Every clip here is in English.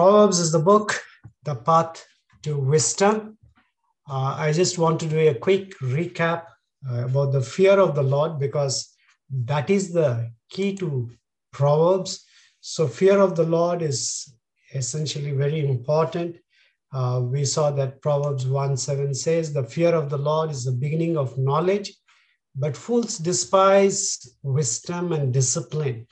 Proverbs is the book, The Path to Wisdom. Uh, I just want to do a quick recap uh, about the fear of the Lord because that is the key to Proverbs. So, fear of the Lord is essentially very important. Uh, we saw that Proverbs 1 7 says, The fear of the Lord is the beginning of knowledge, but fools despise wisdom and discipline.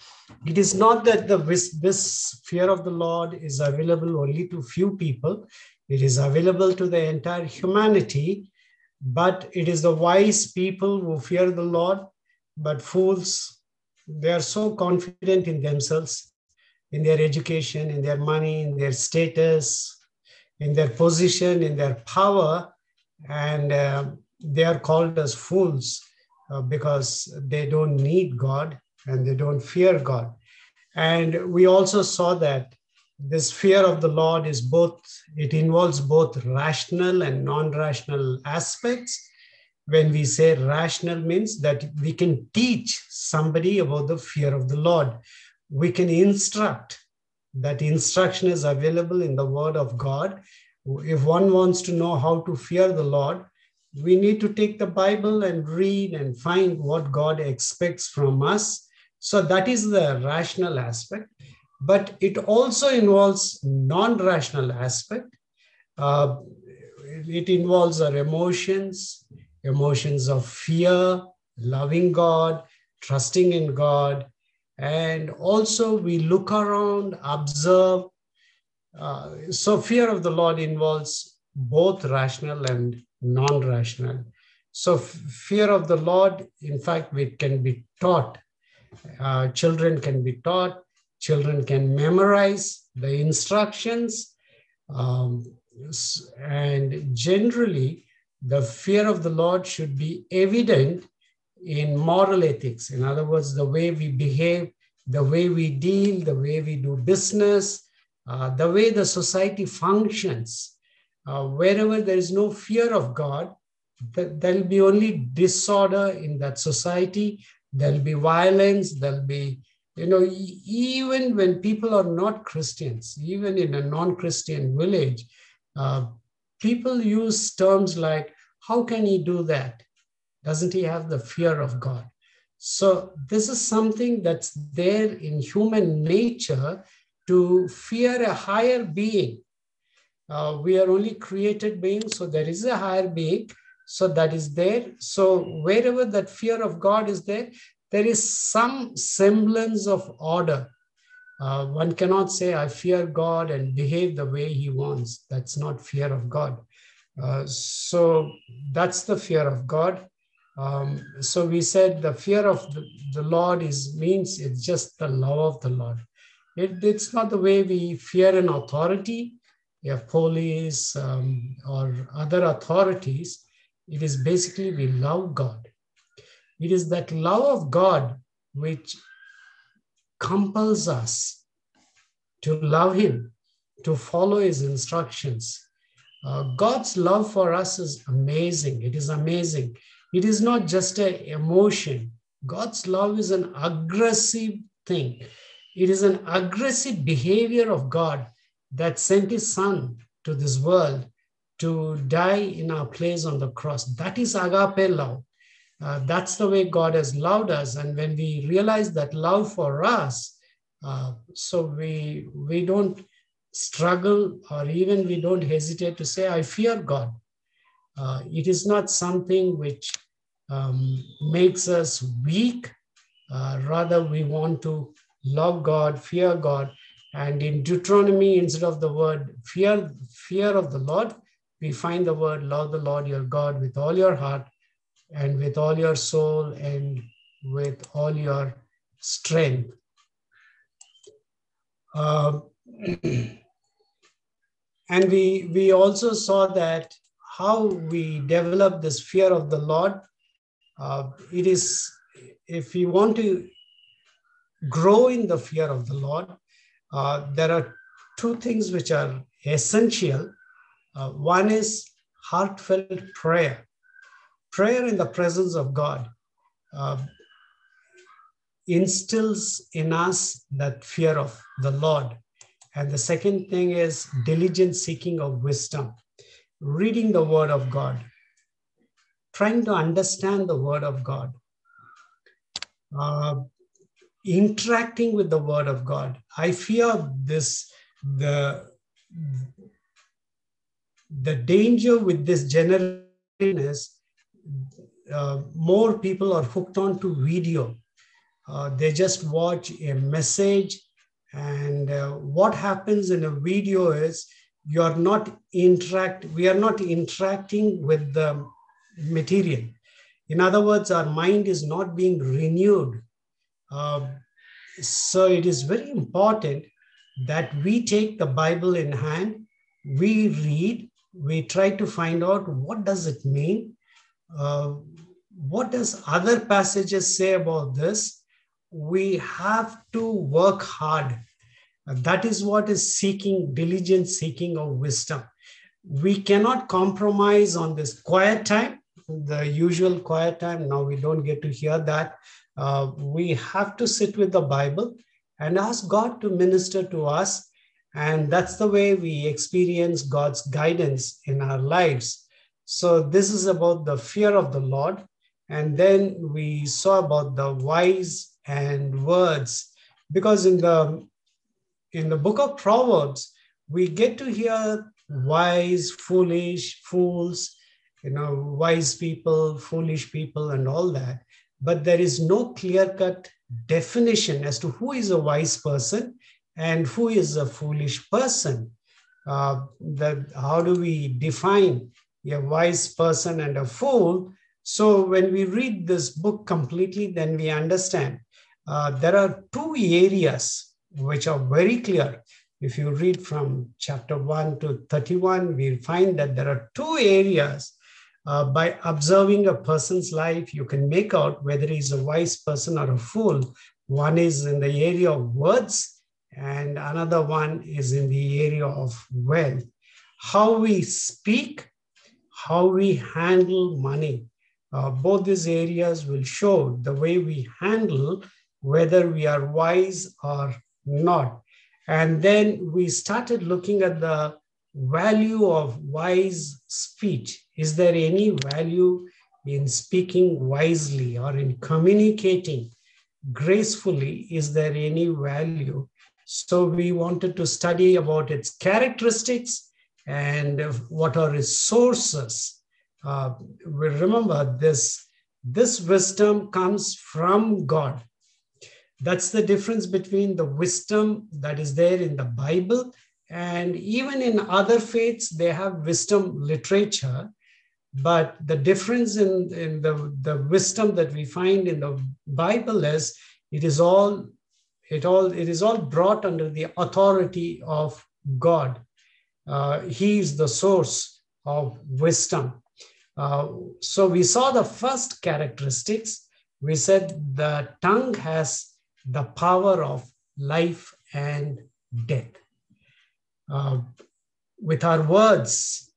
It is not that the this fear of the Lord is available only to few people. It is available to the entire humanity, but it is the wise people who fear the Lord, but fools, they are so confident in themselves, in their education, in their money, in their status, in their position, in their power, and uh, they are called as fools uh, because they don't need God and they don't fear God. And we also saw that this fear of the Lord is both, it involves both rational and non rational aspects. When we say rational means that we can teach somebody about the fear of the Lord. We can instruct. That instruction is available in the Word of God. If one wants to know how to fear the Lord, we need to take the Bible and read and find what God expects from us. So that is the rational aspect. But it also involves non-rational aspect. Uh, it involves our emotions, emotions of fear, loving God, trusting in God, and also we look around, observe. Uh, so fear of the Lord involves both rational and non rational. So, fear of the Lord, in fact, we can be taught. Uh, children can be taught, children can memorize the instructions. Um, and generally, the fear of the Lord should be evident in moral ethics. In other words, the way we behave, the way we deal, the way we do business, uh, the way the society functions. Uh, wherever there is no fear of God, th- there'll be only disorder in that society. There'll be violence. There'll be, you know, e- even when people are not Christians, even in a non Christian village, uh, people use terms like, how can he do that? Doesn't he have the fear of God? So, this is something that's there in human nature to fear a higher being uh, we are only created beings, so there is a higher being. So that is there. So wherever that fear of God is there, there is some semblance of order. Uh, one cannot say, I fear God and behave the way he wants. That's not fear of God. Uh, so that's the fear of God. Um, so we said the fear of the, the, Lord is means it's just the love of the Lord. It, it's not the way we fear an authority if police um, or other authorities, it is basically we love God. It is that love of God which compels us to love Him, to follow His instructions. Uh, God's love for us is amazing. It is amazing. It is not just an emotion. God's love is an aggressive thing. It is an aggressive behavior of God that sent his son to this world to die in our place on the cross. That is agape love. Uh, that's the way God has loved us. And when we realize that love for us, uh, so we we don't struggle or even we don't hesitate to say, I fear God. Uh, it is not something which um, makes us weak. Uh, rather, we want to love God, fear God, and in Deuteronomy, instead of the word fear, fear of the Lord, we find the word love the Lord your God with all your heart and with all your soul and with all your strength. Uh, and we we also saw that how we develop this fear of the Lord. Uh, it is if we want to grow in the fear of the Lord, uh, there are two things which are essential. Uh, one is heartfelt prayer, prayer in the presence of God. Uh, instills in us that fear of the Lord. And the second thing is diligent seeking of wisdom, reading the word of God, trying to understand the word of God, uh, interacting with the word of God. I fear this, the, the danger with this generation is uh, more people are hooked on to video. Uh, they just watch a message and uh, what happens in a video is you're not interact we are not interacting with the material in other words our mind is not being renewed uh, so it is very important that we take the bible in hand we read we try to find out what does it mean uh, what does other passages say about this we have to work hard. That is what is seeking, diligent seeking of wisdom. We cannot compromise on this quiet time, the usual quiet time. Now we don't get to hear that. Uh, we have to sit with the Bible and ask God to minister to us. And that's the way we experience God's guidance in our lives. So, this is about the fear of the Lord. And then we saw about the wise and words because in the in the book of proverbs we get to hear wise foolish fools you know wise people foolish people and all that but there is no clear cut definition as to who is a wise person and who is a foolish person uh, that how do we define a wise person and a fool so when we read this book completely then we understand uh, there are two areas which are very clear. If you read from chapter 1 to 31, we find that there are two areas. Uh, by observing a person's life, you can make out whether he's a wise person or a fool. One is in the area of words, and another one is in the area of wealth. How we speak, how we handle money. Uh, both these areas will show the way we handle whether we are wise or not. And then we started looking at the value of wise speech. Is there any value in speaking wisely or in communicating gracefully? Is there any value? So we wanted to study about its characteristics and what are its sources. Uh, we remember this, this wisdom comes from God. That's the difference between the wisdom that is there in the Bible and even in other faiths, they have wisdom literature. But the difference in, in the, the wisdom that we find in the Bible is it is all it all it is all brought under the authority of God. Uh, he is the source of wisdom. Uh, so we saw the first characteristics. We said the tongue has the power of life and death. Uh, with our words,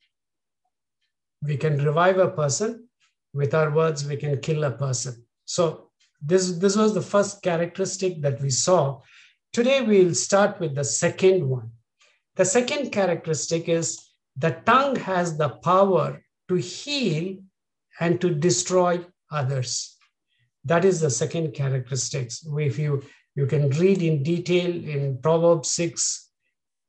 we can revive a person. With our words, we can kill a person. So this, this was the first characteristic that we saw. Today, we'll start with the second one. The second characteristic is the tongue has the power to heal and to destroy others. That is the second characteristics. If you, you can read in detail in Proverbs 6,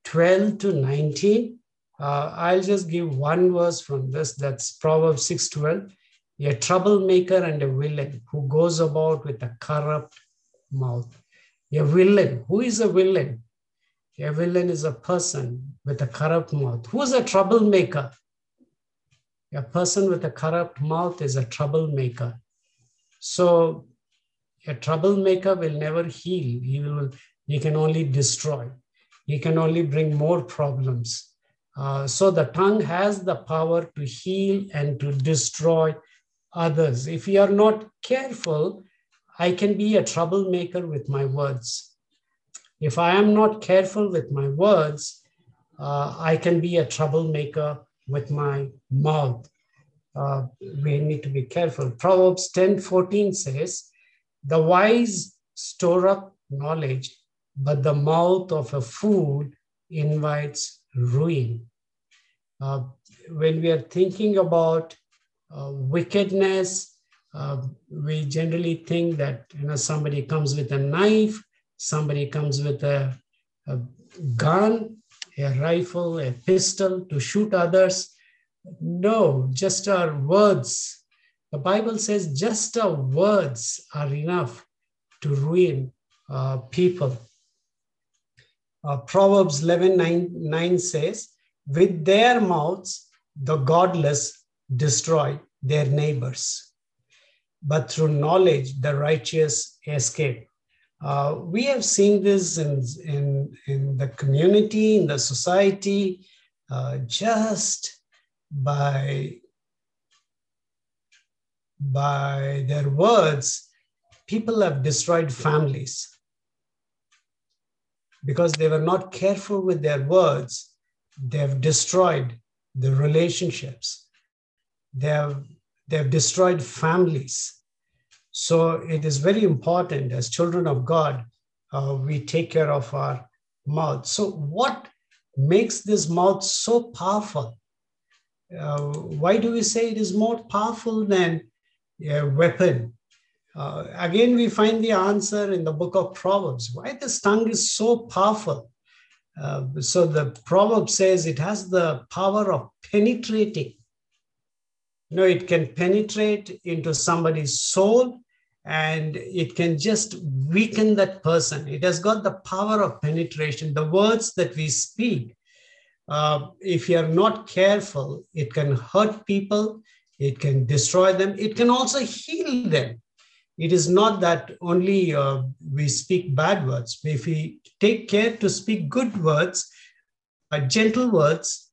12 to 19. Uh, I'll just give one verse from this. That's Proverbs 6, 12. A troublemaker and a villain who goes about with a corrupt mouth. A villain. Who is a villain? A villain is a person with a corrupt mouth. Who is a troublemaker? A person with a corrupt mouth is a troublemaker. So a troublemaker will never heal. He will he can only destroy. He can only bring more problems. Uh, so the tongue has the power to heal and to destroy others. If we are not careful, I can be a troublemaker with my words. If I am not careful with my words, uh, I can be a troublemaker with my mouth uh, we need to be careful. Proverbs 10 14 says, The wise store up knowledge, but the mouth of a fool invites ruin. Uh, when we are thinking about uh, wickedness, uh, we generally think that you know somebody comes with a knife, somebody comes with a, a gun, a rifle, a pistol to shoot others. No, just our words. The Bible says just our words are enough to ruin uh, people. Uh, Proverbs 11 9, 9 says, With their mouths, the godless destroy their neighbors, but through knowledge, the righteous escape. Uh, we have seen this in, in, in the community, in the society, uh, just by, by their words, people have destroyed families because they were not careful with their words. They have destroyed the relationships. They have, they have destroyed families. So it is very important as children of God, uh, we take care of our mouth. So, what makes this mouth so powerful? Uh, why do we say it is more powerful than a weapon? Uh, again, we find the answer in the book of Proverbs. Why this tongue is so powerful? Uh, so the proverb says it has the power of penetrating. You know, it can penetrate into somebody's soul and it can just weaken that person. It has got the power of penetration. The words that we speak, uh, if you are not careful, it can hurt people, it can destroy them, it can also heal them. It is not that only uh, we speak bad words. If we take care to speak good words, uh, gentle words,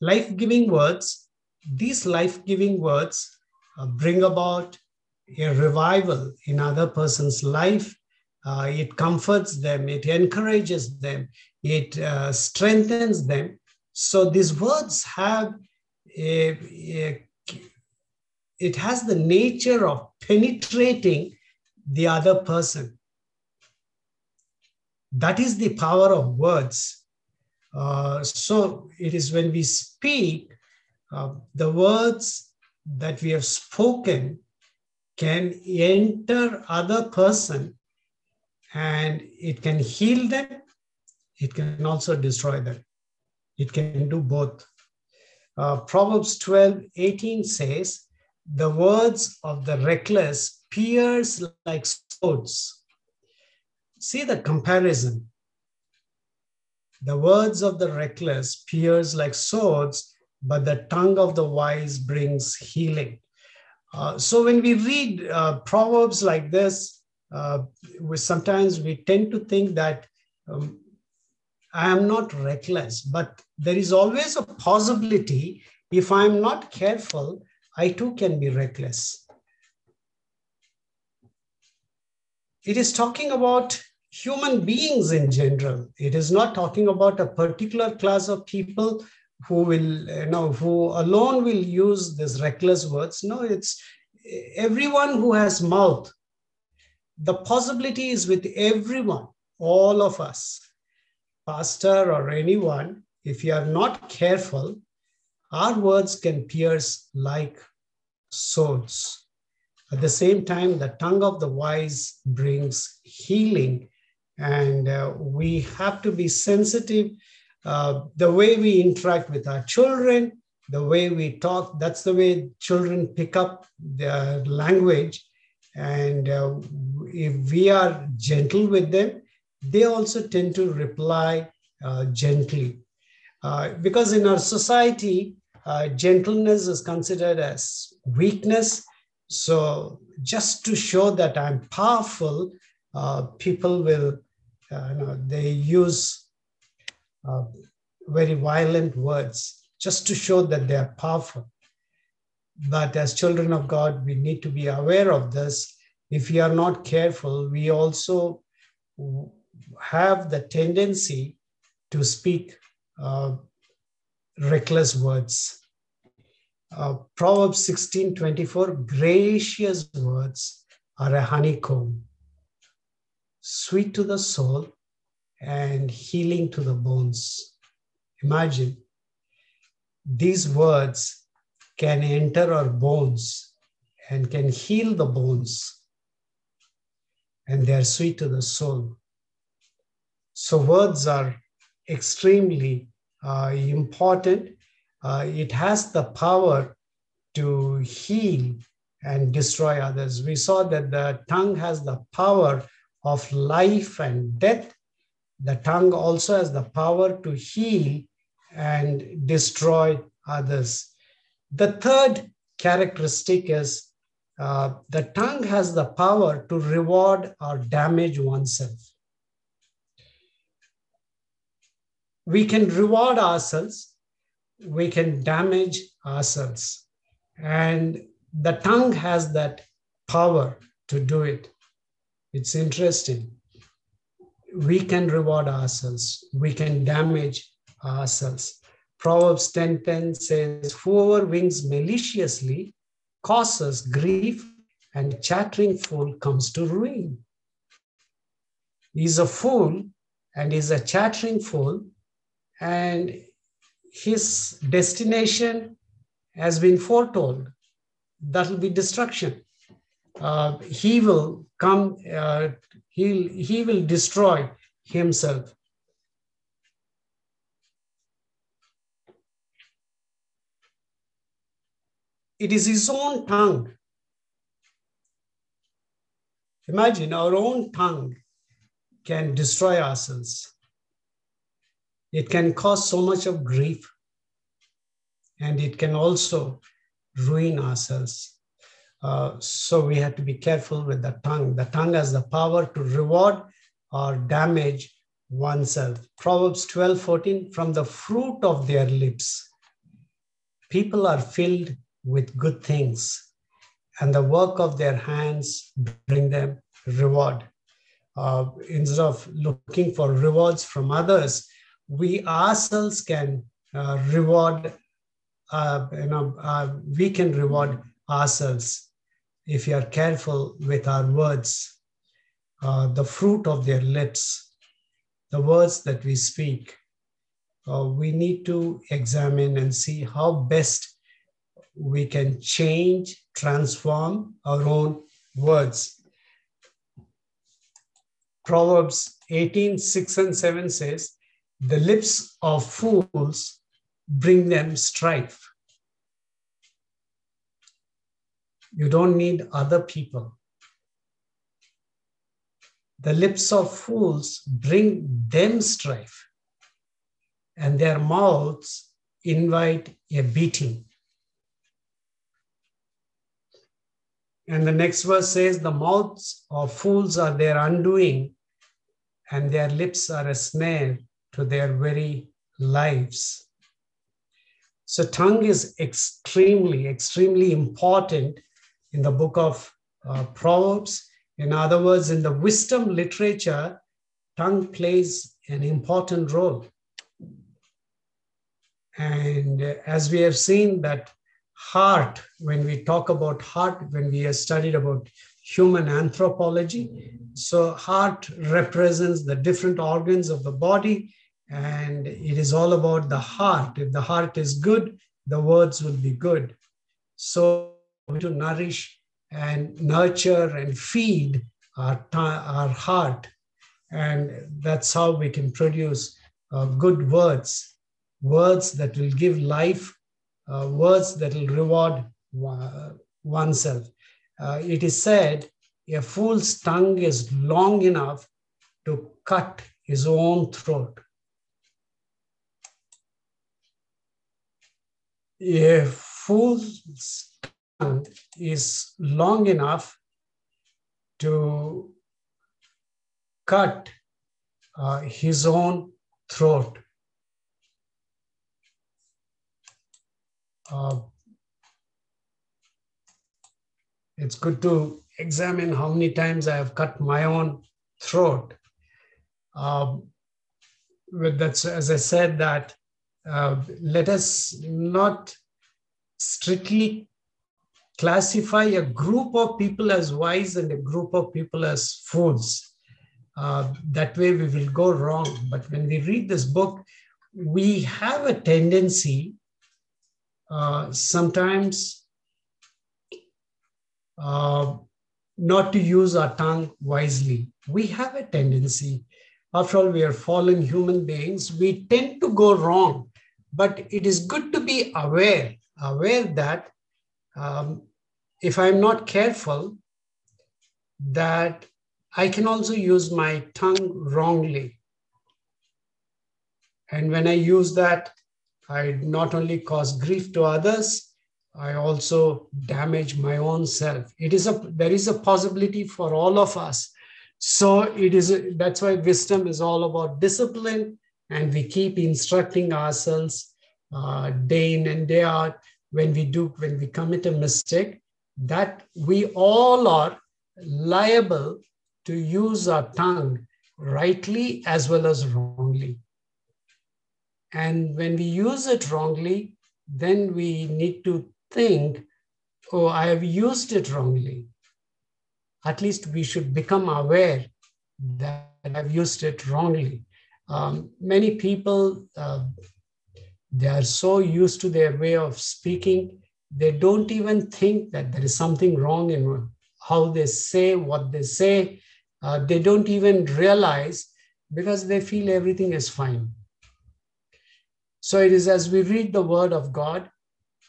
life giving words, these life giving words uh, bring about a revival in other person's life. Uh, it comforts them, it encourages them, it uh, strengthens them. So these words have a, a, it has the nature of penetrating the other person. That is the power of words. Uh, so it is when we speak, uh, the words that we have spoken can enter other person and it can heal them it can also destroy them it can do both uh, proverbs 12 18 says the words of the reckless pierce like swords. See the comparison. The words of the reckless pierce like swords but the tongue of the wise brings healing. Uh, so when we read uh, proverbs like this, uh, we, sometimes we tend to think that um, I am not reckless, but there is always a possibility if I'm not careful, I too can be reckless. It is talking about human beings in general. It is not talking about a particular class of people who will you know who alone will use these reckless words no it's everyone who has mouth the possibility is with everyone all of us pastor or anyone if you are not careful our words can pierce like swords at the same time the tongue of the wise brings healing and uh, we have to be sensitive uh, the way we interact with our children, the way we talk, that's the way children pick up their language. And uh, if we are gentle with them, they also tend to reply uh, gently. Uh, because in our society, uh, gentleness is considered as weakness. So, just to show that I'm powerful, people will, you know, they use uh, very violent words just to show that they are powerful. But as children of God, we need to be aware of this. If we are not careful, we also have the tendency to speak uh, reckless words. Uh, Proverbs 16 24, gracious words are a honeycomb, sweet to the soul and healing to the bones. Imagine these words can enter our bones and can heal the bones, and they are sweet to the soul. So, words are extremely uh, important. Uh, it has the power to heal and destroy others. We saw that the tongue has the power of life and death. The tongue also has the power to heal and destroy others. The third characteristic is uh, the tongue has the power to reward or damage oneself. We can reward ourselves, we can damage ourselves. And the tongue has that power to do it. It's interesting. We can reward ourselves, we can damage ourselves. Proverbs 10:10 says, Whoever wings maliciously causes grief, and chattering fool comes to ruin. He's a fool and he's a chattering fool, and his destination has been foretold. That will be destruction. Uh, he will come, uh, he'll, he will destroy himself. It is his own tongue. Imagine our own tongue can destroy ourselves. It can cause so much of grief, and it can also ruin ourselves. Uh, so we have to be careful with the tongue. The tongue has the power to reward or damage oneself. Proverbs 12 14, from the fruit of their lips, people are filled with good things, and the work of their hands bring them reward. Uh, instead of looking for rewards from others, we ourselves can uh, reward, uh, you know, uh, we can reward ourselves if we are careful with our words. Uh, the fruit of their lips, the words that we speak, uh, we need to examine and see how best we can change, transform our own words. Proverbs 18, 6 and 7 says, The lips of fools bring them strife. You don't need other people. The lips of fools bring them strife, and their mouths invite a beating. And the next verse says, The mouths of fools are their undoing, and their lips are a snare to their very lives. So, tongue is extremely, extremely important in the book of uh, Proverbs. In other words, in the wisdom literature, tongue plays an important role. And as we have seen that heart, when we talk about heart, when we have studied about human anthropology, so heart represents the different organs of the body, and it is all about the heart. If the heart is good, the words will be good. So to nourish and nurture and feed our, our heart. And that's how we can produce uh, good words, words that will give life uh, words that will reward oneself. Uh, it is said, a fool's tongue is long enough to cut his own throat. A fool's tongue is long enough to cut uh, his own throat. uh, it's good to examine how many times I have cut my own throat. Um, that's as I said that uh, let us not strictly classify a group of people as wise and a group of people as fools. Uh, that way we will go wrong. But when we read this book, we have a tendency uh, sometimes uh, not to use our tongue wisely. We have a tendency. After all, we are fallen human beings. We tend to go wrong. But it is good to be aware, aware that um, if I'm not careful, that I can also use my tongue wrongly. And when I use that, I not only cause grief to others, I also damage my own self. It is a there is a possibility for all of us. So it is a, that's why wisdom is all about discipline, and we keep instructing ourselves uh, day in and day out when we do when we commit a mistake that we all are liable to use our tongue rightly as well as wrongly. And when we use it wrongly, then we need to think, oh, I have used it wrongly. At least we should become aware that I've used it wrongly. Um, many people, uh, they are so used to their way of speaking, they don't even think that there is something wrong in how they say what they say. Uh, they don't even realize because they feel everything is fine. So it is as we read the word of God,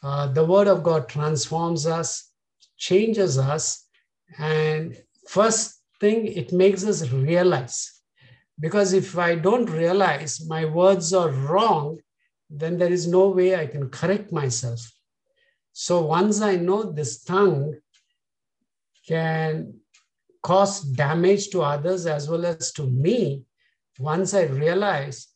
uh, the word of God transforms us, changes us, and first thing, it makes us realize. Because if I don't realize my words are wrong, then there is no way I can correct myself. So once I know this tongue can cause damage to others as well as to me, once I realize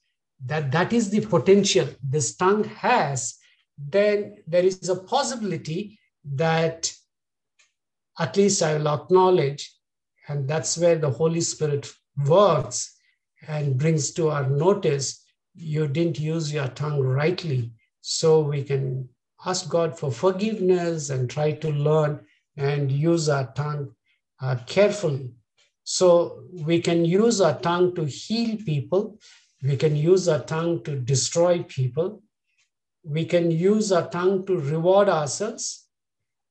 that that is the potential this tongue has, then there is a possibility that at least I will acknowledge, and that's where the Holy Spirit works and brings to our notice you didn't use your tongue rightly. So we can ask God for forgiveness and try to learn and use our tongue uh, carefully. So we can use our tongue to heal people we can use our tongue to destroy people. We can use our tongue to reward ourselves.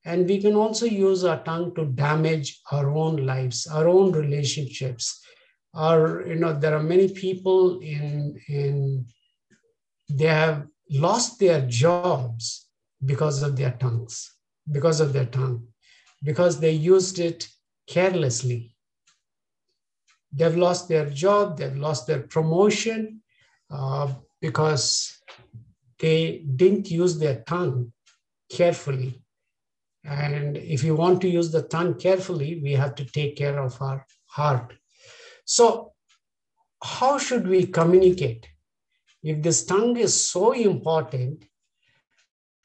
And we can also use our tongue to damage our own lives, our own relationships. Our, you know, there are many people in, in they have lost their jobs because of their tongues, because of their tongue, because they used it carelessly they've lost their job, they've lost their promotion uh, because they didn't use their tongue carefully. And if you want to use the tongue carefully, we have to take care of our heart. So, how should we communicate? If this tongue is so important,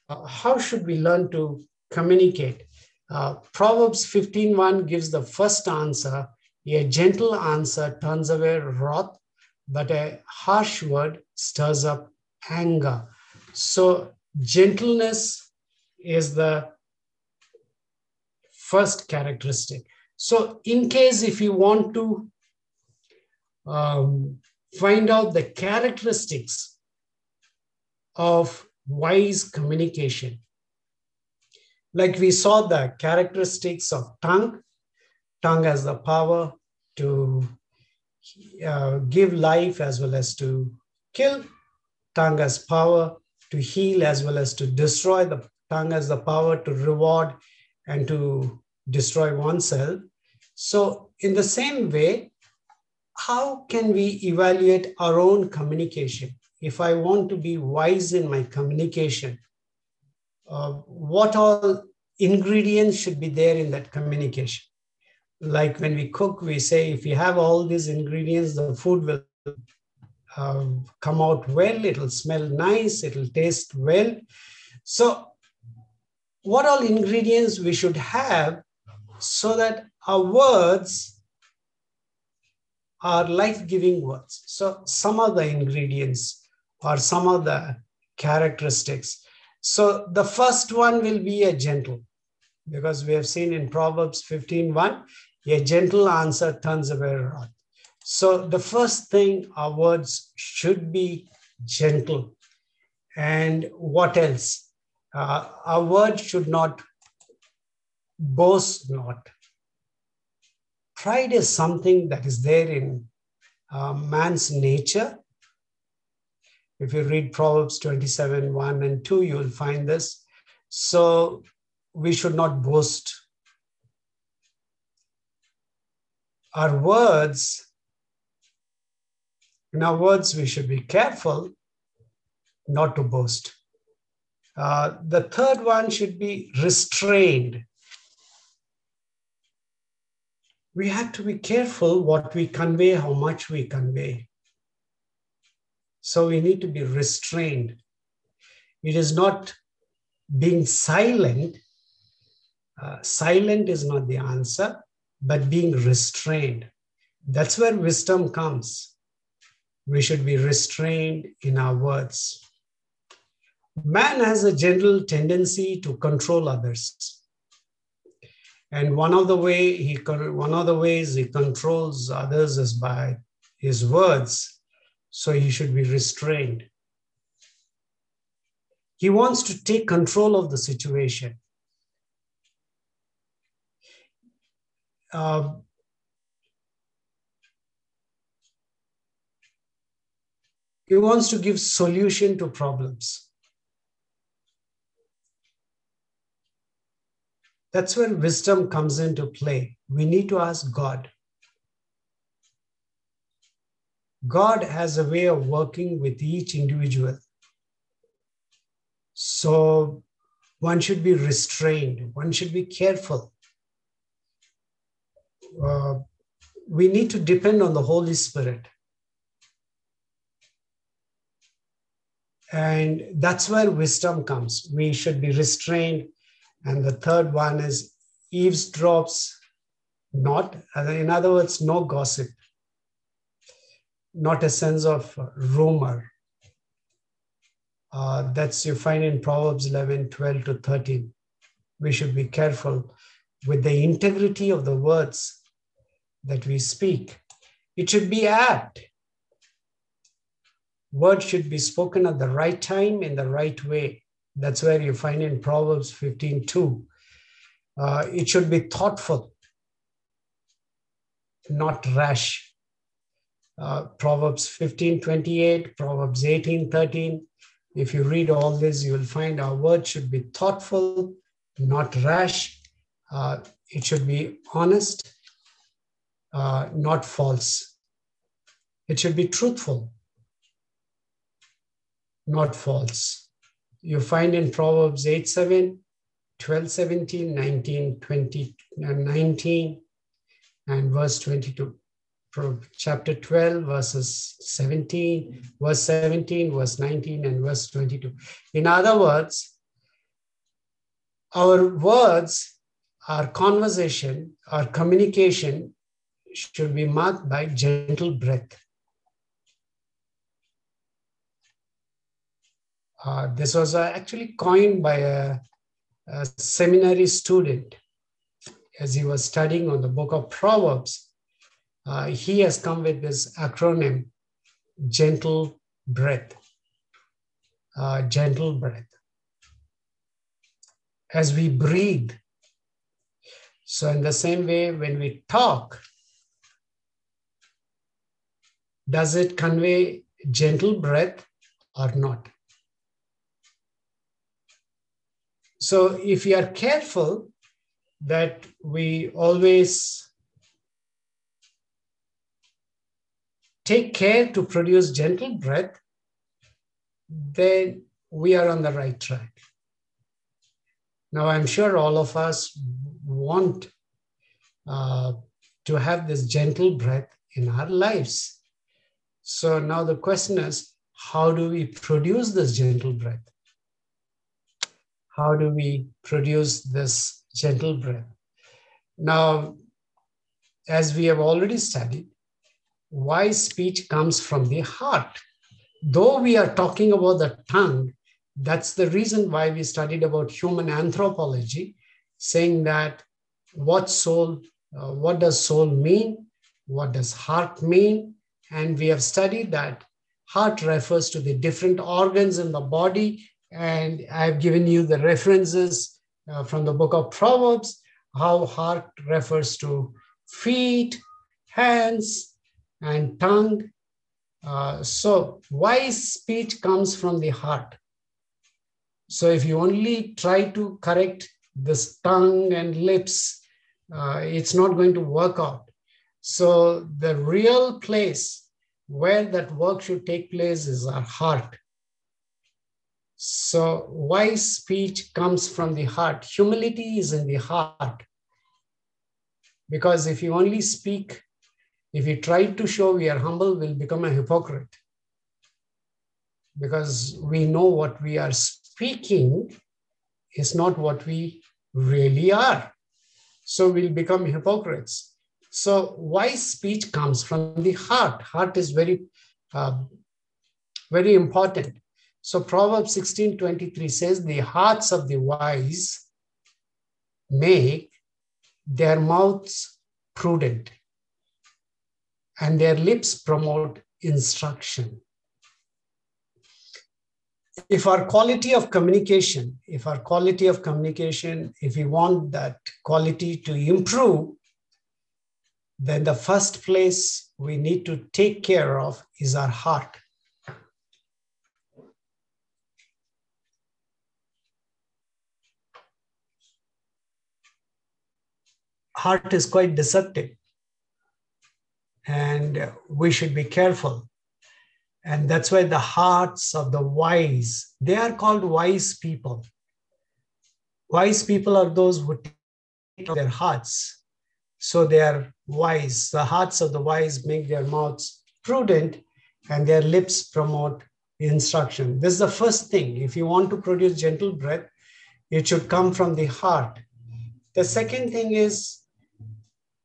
uh, how should we learn to communicate? Uh, Proverbs 15:1 gives the first answer a gentle answer turns away wrath, but a harsh word stirs up anger. So, gentleness is the first characteristic. So, in case if you want to um, find out the characteristics of wise communication, like we saw the characteristics of tongue, tongue has the power to uh, give life as well as to kill. Tongue has power to heal as well as to destroy. The tongue has the power to reward and to destroy oneself. So, in the same way, how can we evaluate our own communication? If I want to be wise in my communication, uh, what all ingredients should be there in that communication? like when we cook, we say if you have all these ingredients, the food will uh, come out well, it'll smell nice, it'll taste well. So, what all ingredients we should have so that our words are life giving words? So, some of the ingredients or some of the characteristics. So, the first one will be a gentle because we have seen in Proverbs 15 1, a gentle answer turns away wrath. So, the first thing, our words should be gentle. And what else? Uh, our words should not boast not. Pride is something that is there in uh, man's nature. If you read Proverbs 27 1 and 2, you will find this. So we should not boast. Our words, in our words, we should be careful not to boast. Uh, the third one should be restrained we have to be careful what we convey, how much we convey. So we need to be restrained. It is not being silent. Uh, silent is not the answer, but being restrained. That's where wisdom comes. We should be restrained in our words. Man has a general tendency to control others and one of the way he one of the ways he controls others is by his words. So he should be restrained. He wants to take control of the situation. Uh, he wants to give solution to problems That's where wisdom comes into play. We need to ask God. God has a way of working with each individual. So one should be restrained, one should be careful. Uh, we need to depend on the Holy Spirit. And that's where wisdom comes. We should be restrained and the third one is eavesdrops not. In other words, no gossip, not a sense of rumor. Uh, that's you find in Proverbs 11, 12 to 13. We should be careful with the integrity of the words that we speak. It should be apt. Words should be spoken at the right time in the right way. That's where you find in Proverbs 15 2. Uh, it should be thoughtful, not rash. Uh, Proverbs 15 28, Proverbs 18 13. If you read all this, you will find our words should be thoughtful, not rash. Uh, it should be honest, uh, not false. It should be truthful, not false you find in Proverbs 8 7, 12 17, 19, 20, uh, 19, and verse 22. Chapter 12, verses 17, verse 17, verse 19, and verse 22. In other words, our words, our conversation, our communication should be marked by gentle breath. This was uh, actually coined by a, a, seminary student as he was studying on the book of Proverbs. Uh, he has come with this acronym, gentle breath. Uh, gentle breath. As we breathe, so in the same way, when we talk, does it convey gentle breath or not? So if we are careful that we always take care to produce gentle breath, then we are on the right track. Now, I'm sure all of us want uh, to have this gentle breath in our lives. So now the question is how do we produce this gentle breath? How do we produce this gentle breath? Now, as we have already studied, wise speech comes from the heart. Though we are talking about the tongue, that's the reason why we studied about human anthropology, saying that what soul, uh, what does soul mean? what does heart mean? And we have studied that heart refers to the different organs in the body. And I've given you the references uh, from the book of Proverbs, how heart refers to feet, hands, and tongue. Uh, so wise speech comes from the heart. So if you only try to correct this tongue and lips, uh, it's not going to work out. So the real place where that work should take place is our heart. So wise speech comes from the heart. Humility is in the heart. Because if you only speak, if you try to show we are humble, we'll become a hypocrite. Because we know what we are speaking is not what we really are. So we'll become hypocrites. So wise speech comes from the heart. Heart is very, uh, very important. So Proverbs 16, 23 says, the hearts of the wise make their mouths prudent and their lips promote instruction. If our quality of communication, if our quality of communication, if we want that quality to improve, then the first place we need to take care of is our heart. Heart is quite deceptive, and we should be careful. And that's why the hearts of the wise, they are called wise people. Wise people are those who take their hearts so they are wise. The hearts of the wise make their mouths prudent and their lips promote instruction. This is the first thing. If you want to produce gentle breath, it should come from the heart. The second thing is,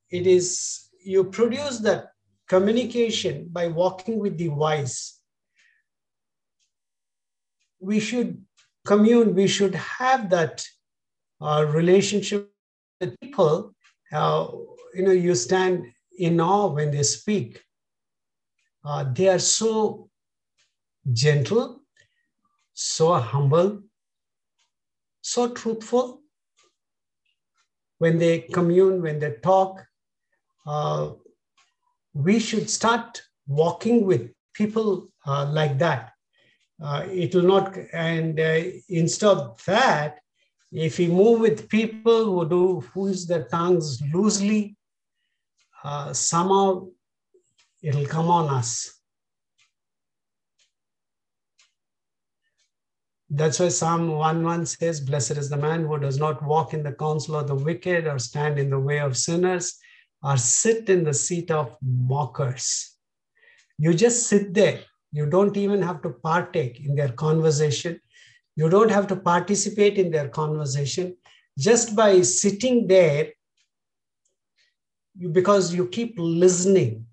it is you produce that communication by walking with the wise. We should commune, we should have that uh, relationship with people uh, you know, you stand in awe when they speak. Uh, they are so gentle, so humble, so truthful. When they commune, when they talk, uh, we should start walking with people uh, like that. Uh, it will not, and uh, instead of that, if we move with people who do who use their tongues loosely, somehow it'll come on us. That's why Psalm 1 1 says, Blessed is the man who does not walk in the counsel of the wicked, or stand in the way of sinners, or sit in the seat of mockers. You just sit there. You don't even have to partake in their conversation. You don't have to participate in their conversation. Just by sitting there, because you keep listening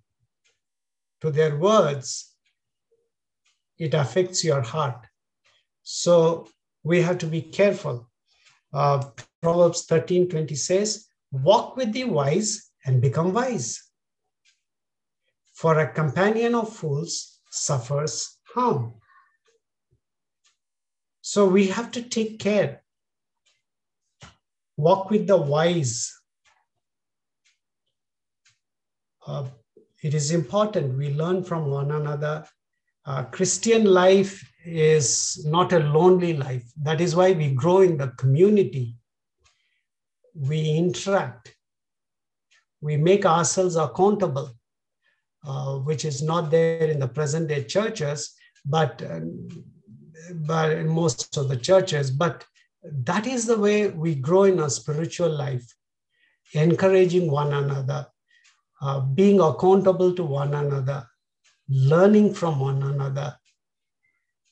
to their words, it affects your heart. So we have to be careful. Uh, Proverbs 13 20 says, Walk with the wise and become wise. For a companion of fools suffers harm. So we have to take care. Walk with the wise. Uh, it is important we learn from one another. Uh, Christian life is not a lonely life. That is why we grow in the community. We interact. We make ourselves accountable, uh, which is not there in the present day churches. But um, but in most of the churches, but that is the way we grow in our spiritual life, encouraging one another, uh, being accountable to one another, learning from one another.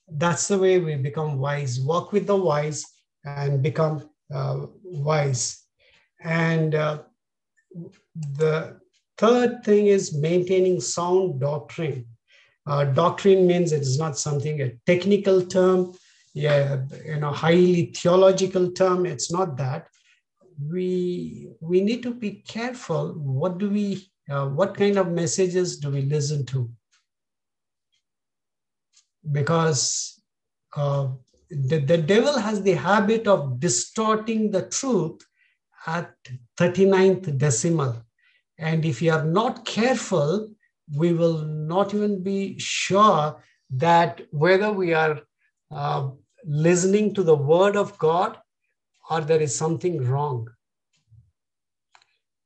That's the way we become wise. Walk with the wise and become uh, wise. And uh, the third thing is maintaining sound doctrine. Uh, doctrine means it is not something a technical term, yeah, you know, highly theological term. It's not that. We we need to be careful. What do we uh, what kind of messages do we listen to? Because uh, the, the devil has the habit of distorting the truth at 39th decimal. And if you are not careful, we will not even be sure that whether we are uh, listening to the word of God or there is something wrong.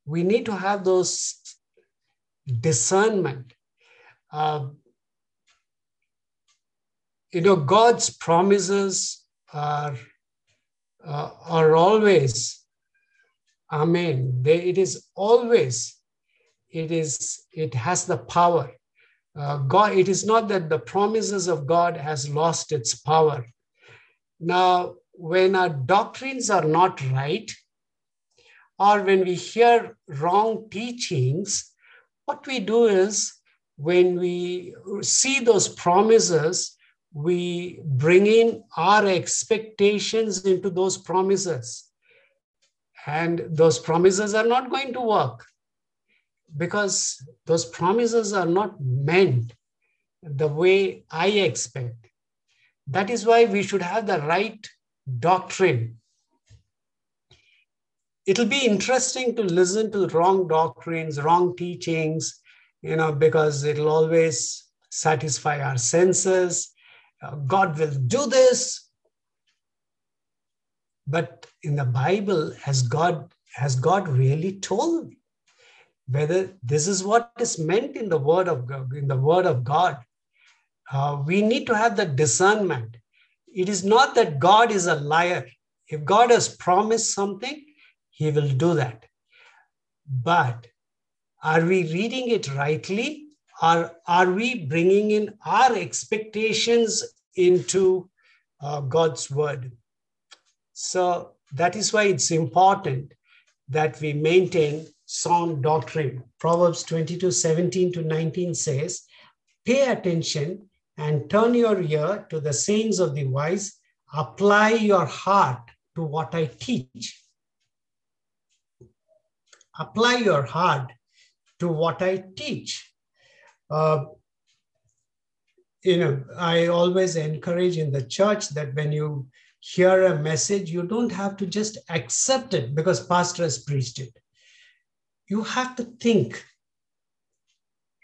We need to have those discernment. Uh, you know, God's promises are, uh, are always, Amen. They, it is always, it is, it has the power. Uh, God, it is not that the promises of God has lost its power. Now, when our doctrines are not right, or when we hear wrong teachings, what we do is when we see those promises, we bring in our expectations into those promises. And those promises are not going to work because those promises are not meant the way I expect. That is why we should have the right doctrine. It'll be interesting to listen to wrong doctrines, wrong teachings, you know, because it'll always satisfy our senses. Uh, God will do this. But in the Bible, has God has God really told me whether this is what is meant in the word of God, in the word of God? Uh, we need to have the discernment it is not that God is a liar. If God has promised something, he will do that. But are we reading it rightly? Or are we bringing in our expectations into uh, God's word? So that is why it's important that we maintain sound doctrine. Proverbs 22 17 to 19 says, Pay attention and turn your ear to the sayings of the wise. Apply your heart to what I teach. Apply your heart to what I teach. Uh, you know, I always encourage in the church that when you hear a message, you don't have to just accept it because pastor has preached it. You have to think.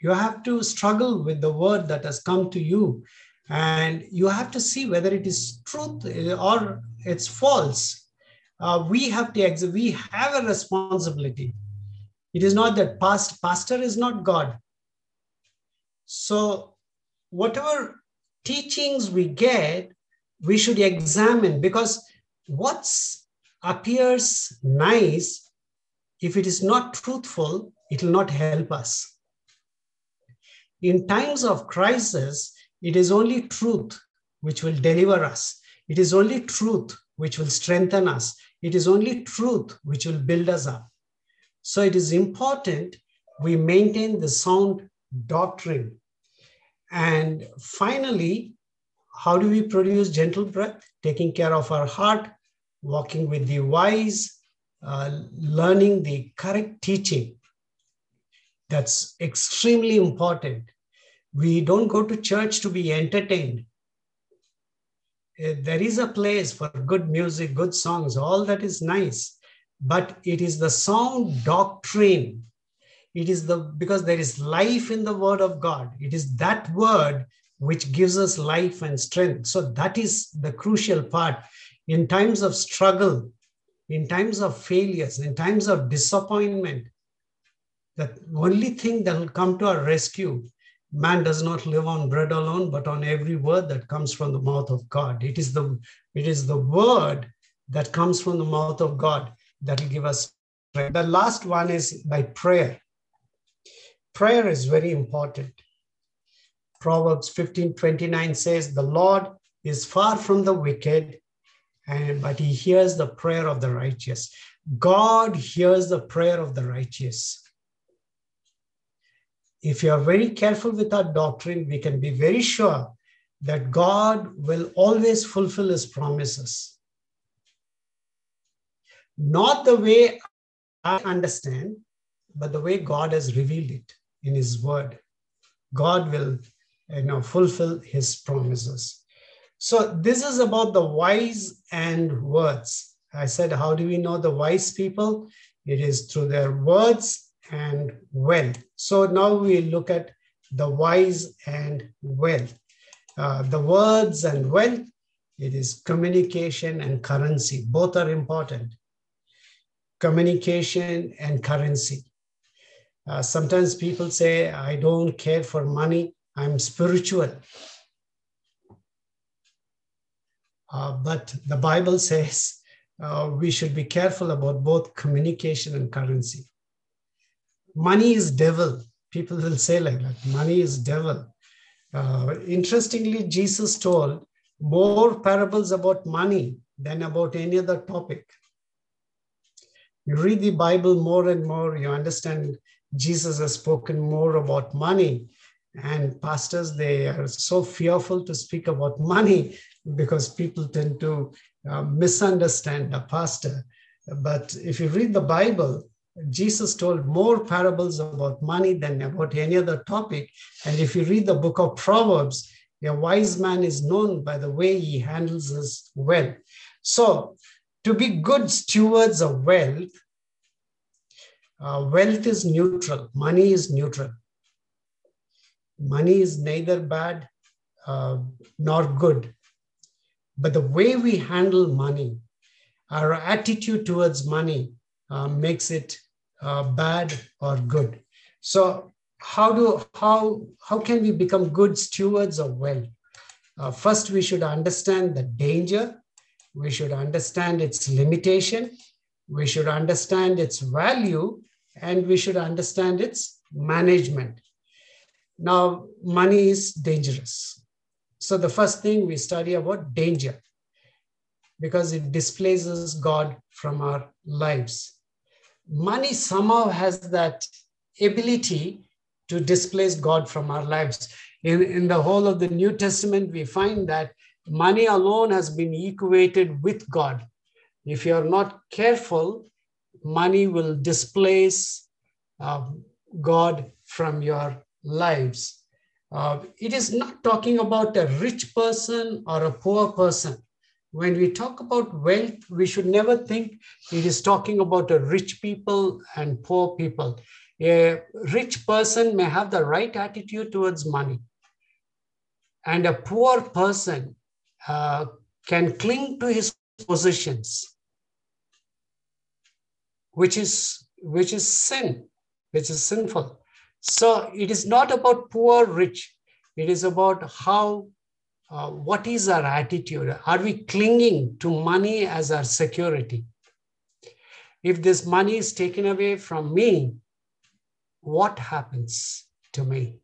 You have to struggle with the word that has come to you. And you have to see whether it is truth or it's false. Uh, we have to ex- we have a responsibility. It is not that past pastor is not god. So whatever teachings we get we should examine because what appears nice if it is not truthful it will not help us in times of crisis, it is only truth which will deliver us. It is only truth which will strengthen us. It is only truth which will build us up. So it is important we maintain the sound doctrine. And finally, how do we produce gentle breath? Taking care of our heart, walking with the wise, uh, learning the correct teaching. That's extremely important. We don't go to church to be entertained. Eh, there is a place for good music, good songs, all that is nice, but it is the sound doctrine. It is the because there is life in the word of God. It is that word which gives us life and strength. So that is the crucial part. In times of struggle, in times of failures, in times of disappointment, the only thing that will come to our rescue man does not live on bread alone but on every word that comes from the mouth of god it is the it is the word that comes from the mouth of god that will give us strength. the last one is by prayer prayer is very important proverbs 15 29 says the lord is far from the wicked and but he hears the prayer of the righteous god hears the prayer of the righteous if you are very careful with our doctrine, we can be very sure that God will always fulfill his promises. Not the way I understand, but the way God has revealed it in His Word. God will, you know, fulfill His promises. So this is about the wise and words. I said, how do we know the wise people? It is through their words and wealth. So now we look at the wise and wealth. Uh, the words and wealth, it is communication and currency. Both are important. Communication and currency. Uh, sometimes people say, I don't care for money, I'm spiritual. Uh, but the Bible says uh, we should be careful about both communication and currency. Money is devil. People will say like that. Money is devil. Uh, interestingly, Jesus told more parables about money than about any other topic. You read the Bible more and more, you understand Jesus has spoken more about money. And pastors, they are so fearful to speak about money because people tend to uh, misunderstand a pastor. But if you read the Bible, Jesus told more parables about money than about any other topic. And if you read the book of Proverbs, a wise man is known by the way he handles his wealth. So, to be good stewards of wealth, uh, wealth is neutral, money is neutral. Money is neither bad uh, nor good. But the way we handle money, our attitude towards money, uh, makes it uh, bad or good. So how do how how can we become good stewards of wealth? Uh, first, we should understand the danger. We should understand its limitation. We should understand its value, and we should understand its management. Now, money is dangerous. So the first thing we study about danger because it displaces God from our lives. Money somehow has that ability to displace God from our lives. In, in the whole of the New Testament, we find that money alone has been equated with God. If you are not careful, money will displace um, God from your lives. Uh, it is not talking about a rich person or a poor person. When we talk about wealth, we should never think it is talking about a rich people and poor people. A rich person may have the right attitude towards money, and a poor person uh, can cling to his positions, which is which is sin, which is sinful. So it is not about poor, rich. It is about how, uh, what is our attitude? Are we clinging to money as our security? If this money is taken away from me, what happens to me?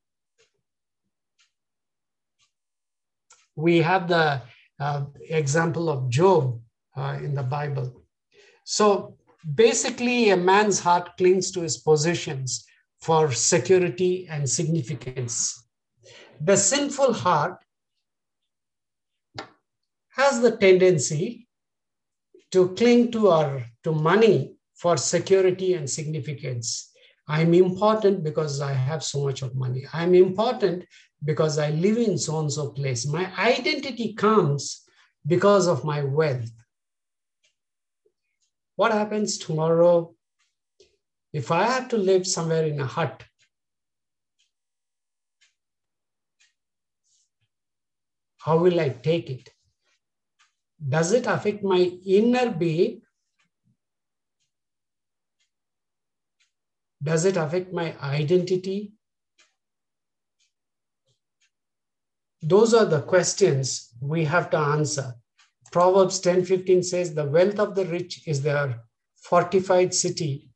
We have the uh, example of Job uh, in the Bible. So basically, a man's heart clings to his positions for security and significance. The sinful heart has the tendency to cling to our to money for security and significance. I'm important because I have so much of money. I'm important because I live in so and so place. My identity comes because of my wealth. What happens tomorrow if I have to live somewhere in a hut, how will I take it? Does it affect my inner being? Does it affect my identity? Those are the questions we have to answer. Proverbs 10:15 says, The wealth of the rich is their fortified city,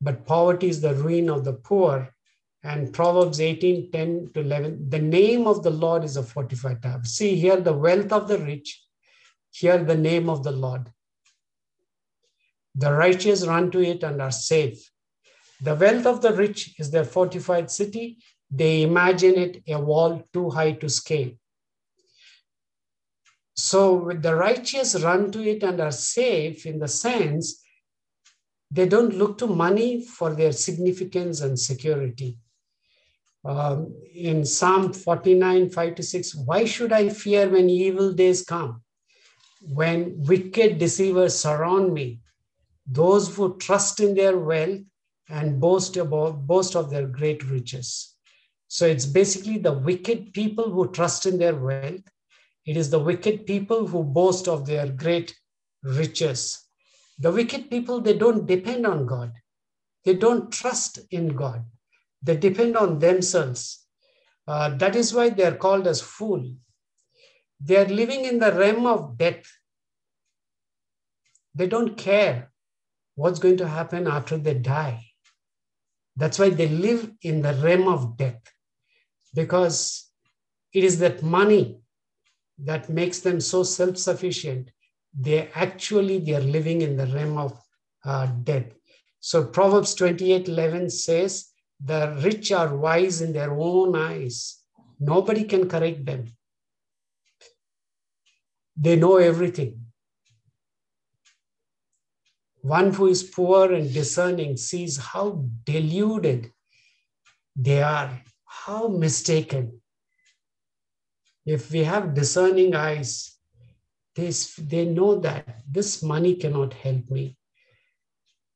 but poverty is the ruin of the poor. And Proverbs 18, 10 to 11, the name of the Lord is a fortified tower. See here the wealth of the rich, here the name of the Lord. The righteous run to it and are safe. The wealth of the rich is their fortified city. They imagine it a wall too high to scale. So with the righteous run to it and are safe in the sense They don't look to money for their significance and security. Um, in Psalm 49, 5 to 6, why should I fear when evil days come? When wicked deceivers surround me, those who trust in their wealth and boast about boast of their great riches. So it's basically the wicked people who trust in their wealth. It is the wicked people who boast of their great riches. The wicked people, they don't depend on God. They don't trust in God. They depend on themselves. Uh, that is why they are called as fool. They are living in the realm of death. They don't care what's going to happen after they die. That's why they live in the realm of death, because it is that money that makes them so self-sufficient. They actually they are living in the realm of uh, death. So Proverbs 28 11 says, The rich are wise in their own eyes. Nobody can correct them. They know everything. One who is poor and discerning sees how deluded they are, how mistaken. If we have discerning eyes, they, they know that this money cannot help me.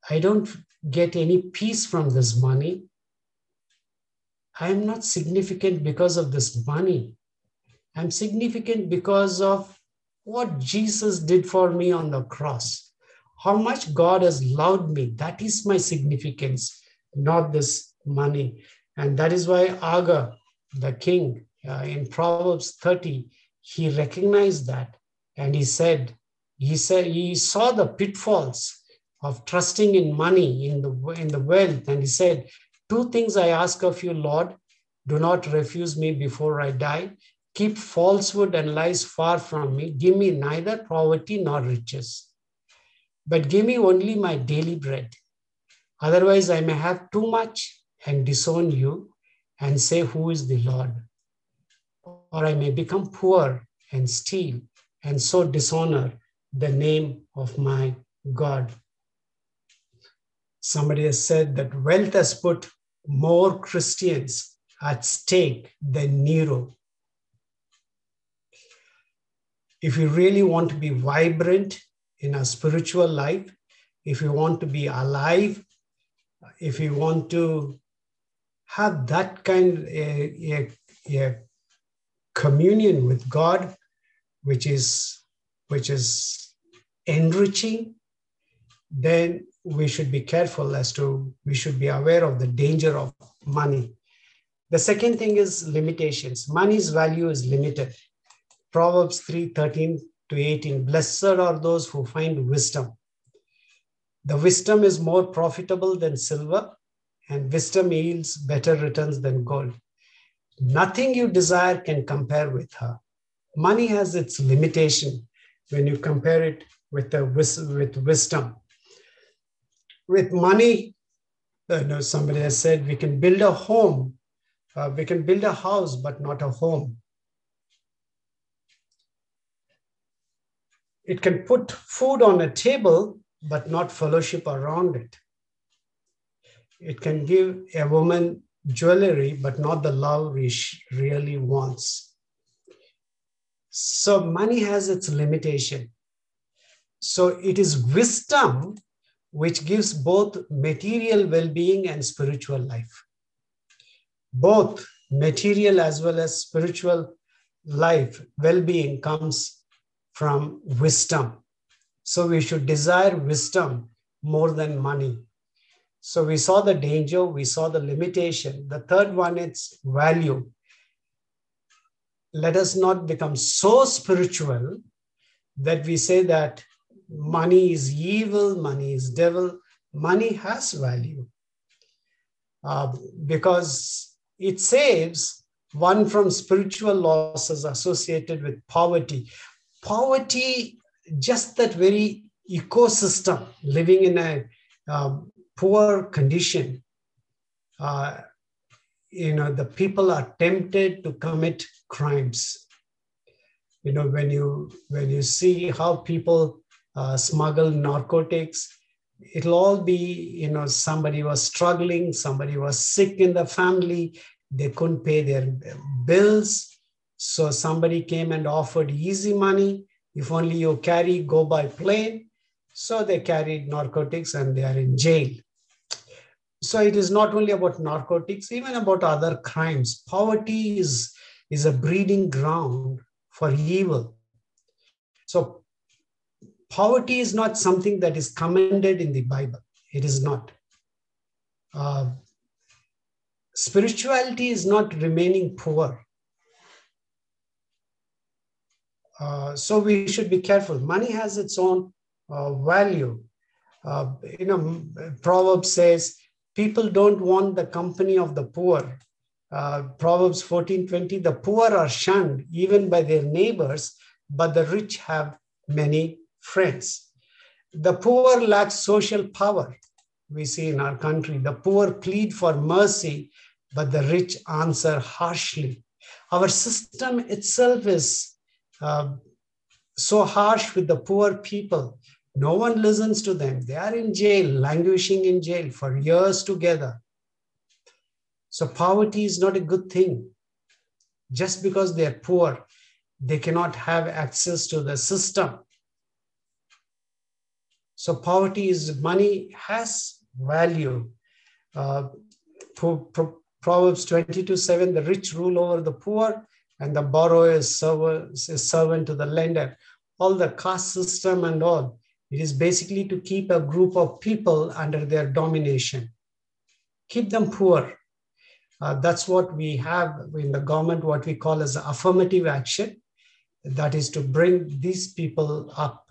I don't get any peace from this money. I am not significant because of this money. I'm significant because of what Jesus did for me on the cross how much God has loved me. That is my significance, not this money. And that is why Agur, the king, uh, in Proverbs 30, he recognized that and he said, he said he saw the pitfalls of trusting in money, in the in the wealth, and he said, Two things I ask of you, Lord. Do not refuse me before I die. Keep falsehood and lies far from me. Give me neither poverty nor riches but give me only my daily bread. Otherwise, I may have too much and disown you and say, Who is the Lord? Or I may become poor and steal and so dishonor the name of my God. Somebody has said that wealth has put more Christians at stake than Nero. If you really want to be vibrant in a spiritual life, if you want to be alive, if you want to have that kind of a, a, a communion with God, which is which is enriching, then we should be careful as to we should be aware of the danger of money. The second thing is limitations. Money's value is limited. Proverbs 3 13 to 18. Blessed are those who find wisdom. The wisdom is more profitable than silver, and wisdom yields better returns than gold. Nothing you desire can compare with her. Money has its limitation when you compare it with, the, with wisdom. With money, you know, somebody has said we can build a home, uh, we can build a house, but not a home. It can put food on a table, but not fellowship around it. It can give a woman jewelry, but not the love she really wants. So money has its limitation. So it is wisdom which gives both material well being and spiritual life. Both material as well as spiritual life well being comes from wisdom. So we should desire wisdom more than money. So we saw the danger, we saw the limitation. The third one is value. Let us not become so spiritual that we say that money is evil, money is devil. Money has value uh, because it saves one from spiritual losses associated with poverty poverty, just that very ecosystem living in a um, poor condition, uh, you know, the people are tempted to commit crimes. You know, when you when you see how people uh, smuggle narcotics, it'll all be, you know, somebody was struggling, somebody was sick in the family, they couldn't pay their bills. So somebody came and offered easy money. If only you carry, go by plane. So they carried narcotics and they are in jail. So it is not only about narcotics, even about other crimes. Poverty is, is a breeding ground for evil. So poverty is not something that is commended in the Bible. It is not. Uh, spirituality is not remaining poor. Uh, so we should be careful. Money has its own uh, value. Uh, you know, Proverbs says people don't want the company of the poor. Uh, Proverbs 14:20, the poor are shunned even by their neighbors, but the rich have many friends. The poor lack social power. We see in our country, the poor plead for mercy, but the rich answer harshly. Our system itself is uh, so harsh with the poor people. No one listens to them. They are in jail, languishing in jail for years together. So, poverty is not a good thing. Just because they are poor, they cannot have access to the system. So poverty is money has value. Uh, Proverbs 22 7 the rich rule over the poor, and the borrower is, server, is servant to the lender. All the caste system and all. It is basically to keep a group of people under their domination, keep them poor. Uh, that's what we have in the government, what we call as affirmative action. That is to bring these people up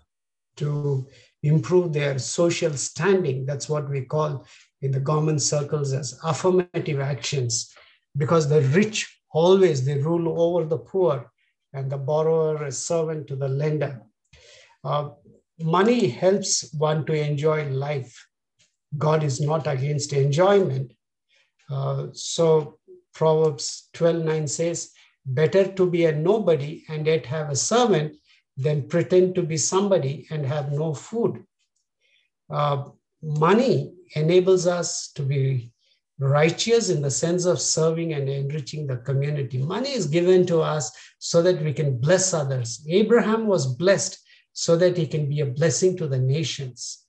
to improve their social standing. That's what we call in the government circles as affirmative actions, because the rich always they rule over the poor, and the borrower is servant to the lender. Uh, money helps one to enjoy life. God is not against enjoyment. Uh, so Proverbs 12 9 says, Better to be a nobody and yet have a servant than pretend to be somebody and have no food. Uh, money enables us to be righteous in the sense of serving and enriching the community. Money is given to us so that we can bless others. Abraham was blessed so that he can be a blessing to the nations.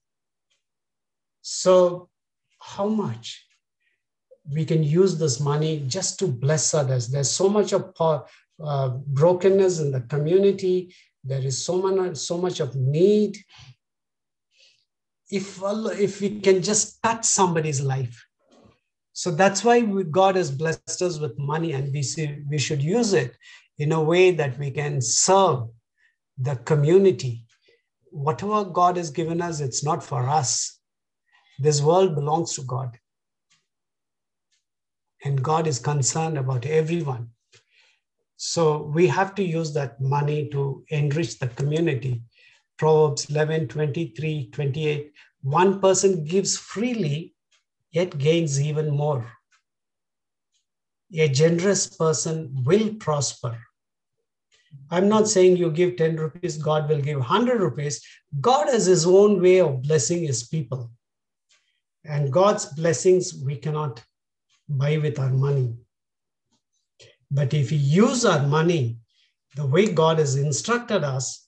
So, how much we can use this money just to bless others? There's so much of uh, brokenness in the community there is so much, so much of need. If, if we can just touch somebody's life. So that's why we, God has blessed us with money, and we, see, we should use it in a way that we can serve the community. Whatever God has given us, it's not for us. This world belongs to God. And God is concerned about everyone. So we have to use that money to enrich the community. Proverbs 11, 23, 28. One person gives freely, yet gains even more. A generous person will prosper. I'm not saying you give 10 rupees, God will give 100 rupees. God has his own way of blessing his people. And God's blessings we cannot buy with our money. But if we use our money the way God has instructed us,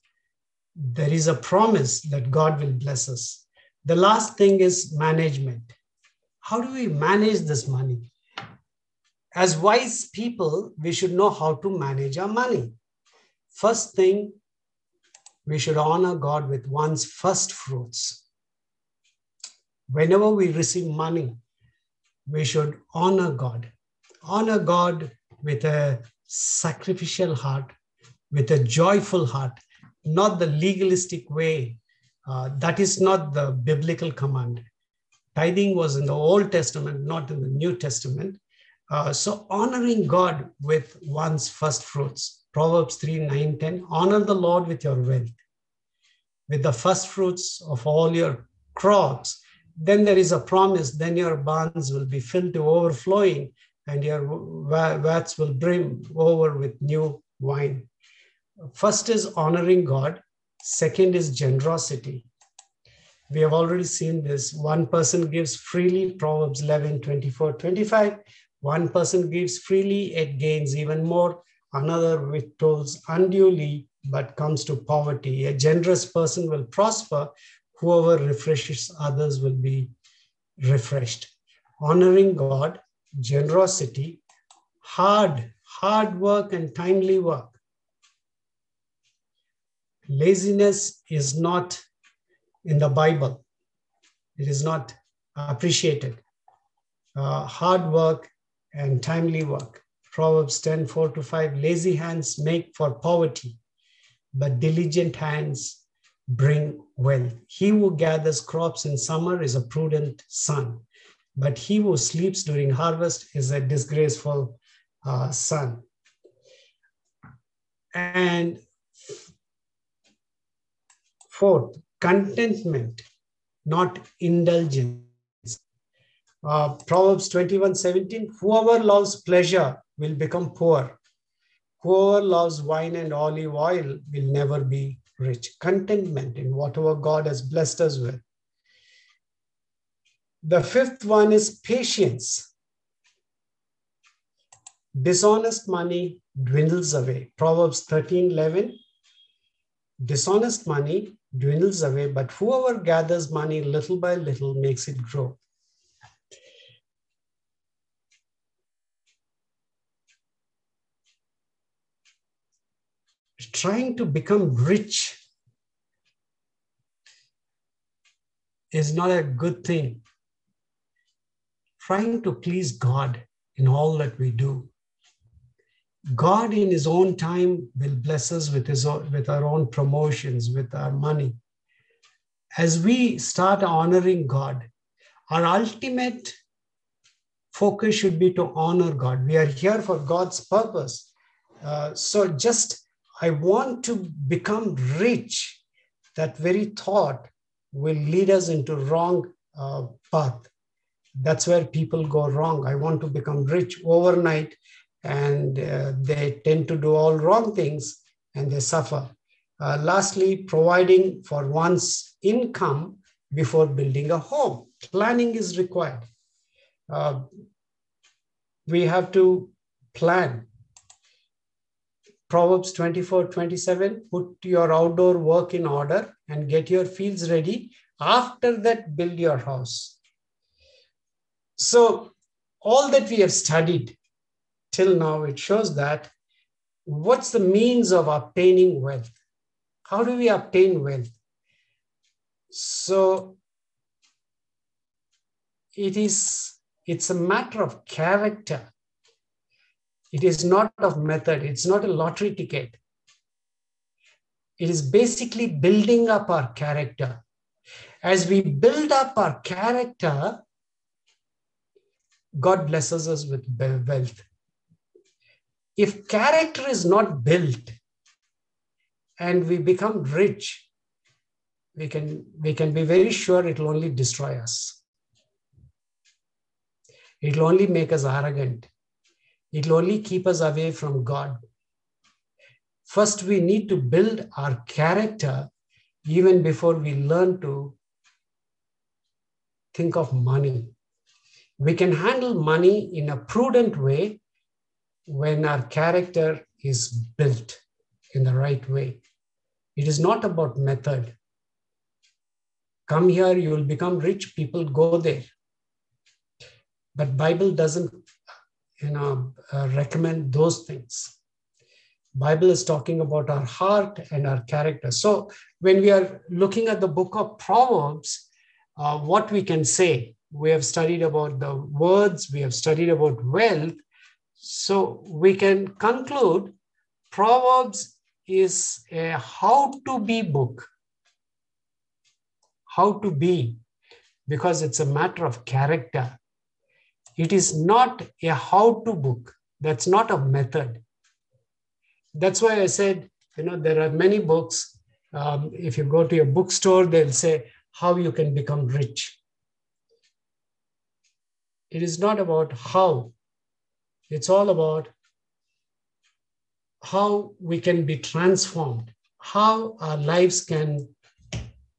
there is a promise that God will bless us. The last thing is management. How do we manage this money? As wise people, we should know how to manage our money. First thing, we should honor God with one's first fruits. Whenever we receive money, we should honor God. Honor God with a sacrificial heart, with a joyful heart, not the legalistic way. Uh, that is not the biblical command. Tithing was in the Old Testament, not in the New Testament. Uh, so honoring God with one's first fruits. Proverbs 3 9 10. Honor the Lord with your wealth, with the first fruits of all your crops. Then there is a promise, then your barns will be filled to overflowing, and your vats will brim over with new wine. First is honoring God, second is generosity. We have already seen this. One person gives freely, Proverbs 11, 24, 25. One person gives freely, it gains even more. Another withholds unduly, but comes to poverty. A generous person will prosper. Whoever refreshes others will be refreshed. Honoring God, generosity, hard, hard work, and timely work. Laziness is not in the Bible, it is not appreciated. Uh, hard work and timely work. Proverbs 10 4 to 5 Lazy hands make for poverty, but diligent hands bring wealth. He who gathers crops in summer is a prudent son, but he who sleeps during harvest is a disgraceful uh, son. And fourth, contentment, not indulgence. Uh, Proverbs 21 17, whoever loves pleasure will become poor. Whoever loves wine and olive oil will never be rich. Contentment in whatever God has blessed us with. The fifth one is patience. Dishonest money dwindles away. Proverbs 13 11. Dishonest money dwindles away, but whoever gathers money little by little makes it grow. Trying to become rich is not a good thing. Trying to please God in all that we do. God, in His own time, will bless us with, his own, with our own promotions, with our money. As we start honoring God, our ultimate focus should be to honor God. We are here for God's purpose. Uh, so, just I want to become rich. That very thought will lead us into wrong uh, path. That's where people go wrong. I want to become rich overnight and uh, they tend to do all wrong things and they suffer. Uh, lastly, providing for one's income before building a home. Planning is required. Uh, we have to plan. Proverbs 24 27 put your outdoor work in order and get your fields ready. After that, build your house. So, all that we have studied till now, it shows that what's the means of obtaining wealth? How do we obtain wealth? So it is it's a matter of character. It is not of method. It's not a lottery ticket. It is basically building up our character. As we build up our character, God blesses us with wealth if character is not built and we become rich, we can, we can be very sure it will only destroy us. It will only make us arrogant. It will only keep us away from God. First, we need to build our character even before we learn to think of money. We can handle money in a prudent way when our character is built in the right way. It is not about method. Come here, you will become rich, people go there. But Bible doesn't you know, uh, recommend those things. Bible is talking about our heart and our character. So when we are looking at the book of Proverbs, uh, what we can say, we have studied about the words, we have studied about wealth, so we can conclude Proverbs is a how to be book. How to be, because it's a matter of character. It is not a how to book. That's not a method. That's why I said, you know, there are many books. Um, if you go to your bookstore, they'll say how you can become rich. It is not about how, it's all about how we can be transformed, how our lives can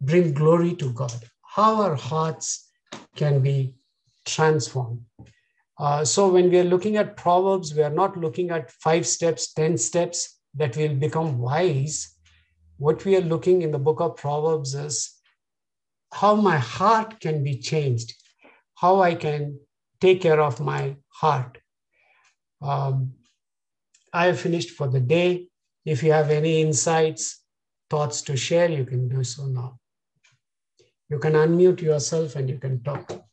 bring glory to God, how our hearts can be transformed. Uh, so when we are looking at Proverbs, we are not looking at five steps, 10 steps that will become wise. What we are looking in the book of Proverbs is how my heart can be changed, how I can take care of my heart. Um, I have finished for the day. If you have any insights, thoughts to share, you can do so now. You can unmute yourself and you can talk.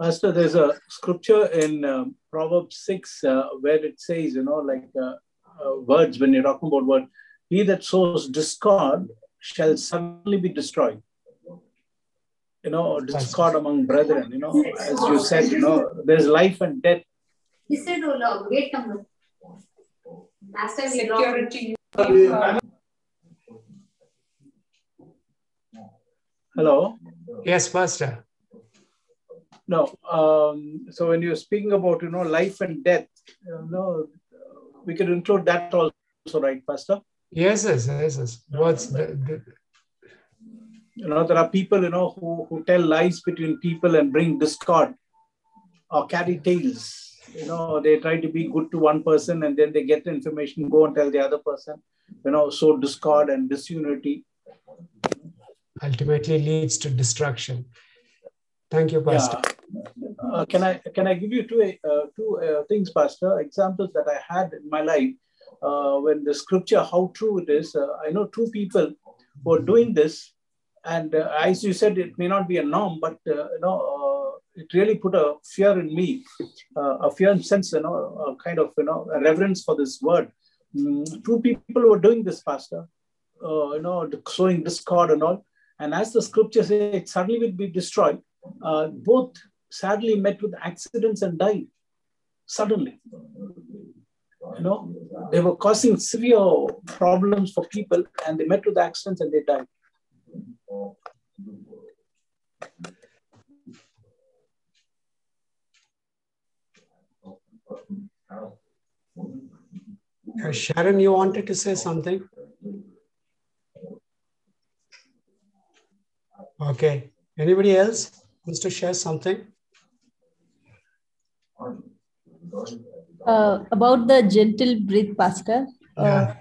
Pastor, there's a scripture in um, Proverbs 6 uh, where it says, you know, like uh, uh, words, when you're talking about word, he that sows discord shall suddenly be destroyed. You know, discord among brethren, you know, as you said, you know, there's life and death. He said, oh, no, wait number. Last time we Security. Hello? Yes, Pastor. No. Um, so when you're speaking about, you know, life and death, you know, we could include that also, right, Pastor? Yes, yes, yes, yes. What's the, the You know, there are people, you know, who, who tell lies between people and bring discord or carry tales. You know, they try to be good to one person and then they get the information, go and tell the other person, you know, so discord and disunity. Ultimately leads to destruction? Thank you, Pastor. Yeah. Uh, can I can I give you two uh, two uh, things, Pastor? Examples that I had in my life uh, when the scripture, how true it is. Uh, I know two people who are doing this, and uh, as you said, it may not be a norm, but you know, it really put a fear in me, a fear and sense, you know, a kind of you know a reverence for this word. Mm, two people who are doing this, Pastor. you know, sowing discord and all. And as the scripture says, it suddenly will be destroyed uh, both sadly met with accidents and died suddenly. You know, they were causing severe problems for people and they met with accidents and they died. Sharon, you wanted to say something? Okay. Anybody else wants to share something? Uh, about the gentle breath, Pastor. Uh, Yeah.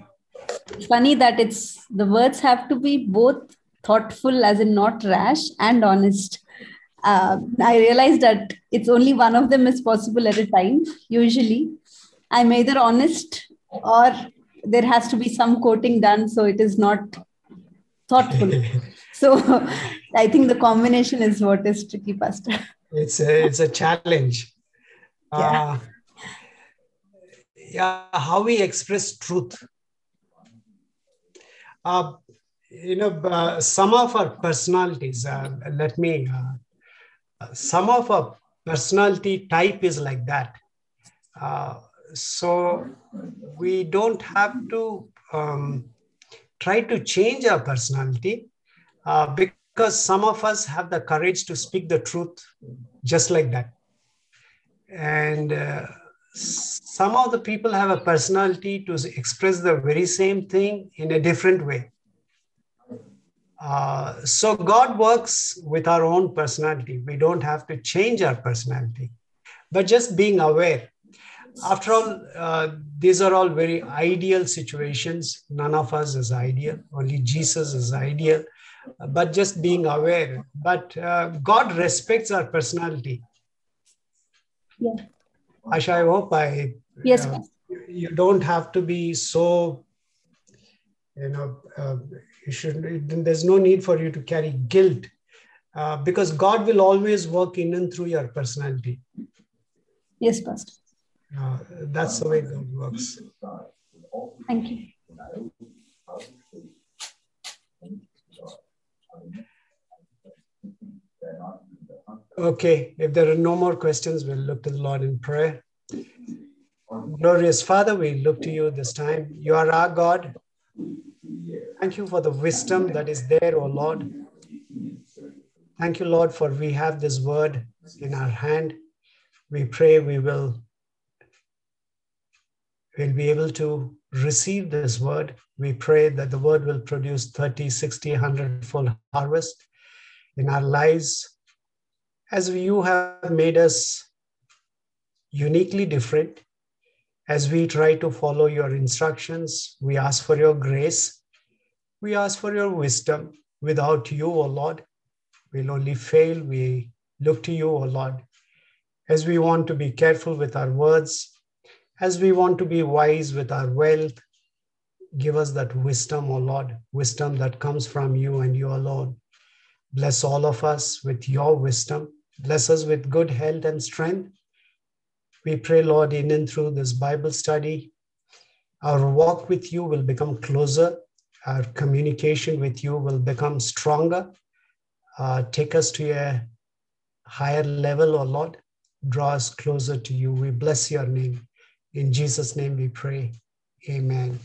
it's funny that it's the words have to be both thoughtful, as in not rash, and honest. Uh, I realized that it's only one of them is possible at a time. Usually, I'm either honest or there has to be some coating done, so it is not thoughtful. so I think the combination is what is tricky, Pastor. it's a it's a challenge. Yeah. Uh, yeah, how we express truth. Uh, you know, uh, some of our personalities. Uh, let me. Uh, some of our personality type is like that. Uh, so we don't have to um, try to change our personality uh, because some of us have the courage to speak the truth just like that. And uh, some of the people have a personality to express the very same thing in a different way. Uh, so God works with our own personality. We don't have to change our personality, but just being aware. After all, uh, these are all very ideal situations. None of us is ideal. Only Jesus is ideal. But just being aware. But uh, God respects our personality. Yeah. Asha, I hope I. Yes, uh, you don't have to be so. You know, uh, you should. There's no need for you to carry guilt, uh, because God will always work in and through your personality. Yes, Pastor. Uh, that's the way God works. Thank you. Okay, if there are no more questions, we'll look to the Lord in prayer. Glorious Father, we look to you this time. You are our God. Thank you for the wisdom that is there, O Lord. Thank you, Lord, for we have this word in our hand. We pray we will we'll be able to receive this word. We pray that the word will produce 30, 60, 100 full harvest in our lives as you have made us uniquely different. As we try to follow your instructions, we ask for your grace. We ask for your wisdom. Without you, O Lord, we'll only fail. We look to you, O Lord, as we want to be careful with our words, as we want to be wise with our wealth. Give us that wisdom, O Lord, wisdom that comes from you and you alone. Bless all of us with your wisdom. Bless us with good health and strength. We pray, Lord, in and through this Bible study, our walk with you will become closer. Our communication with you will become stronger. Uh, take us to a higher level, O Lord. Draw us closer to you. We bless your name. In Jesus' name we pray. Amen.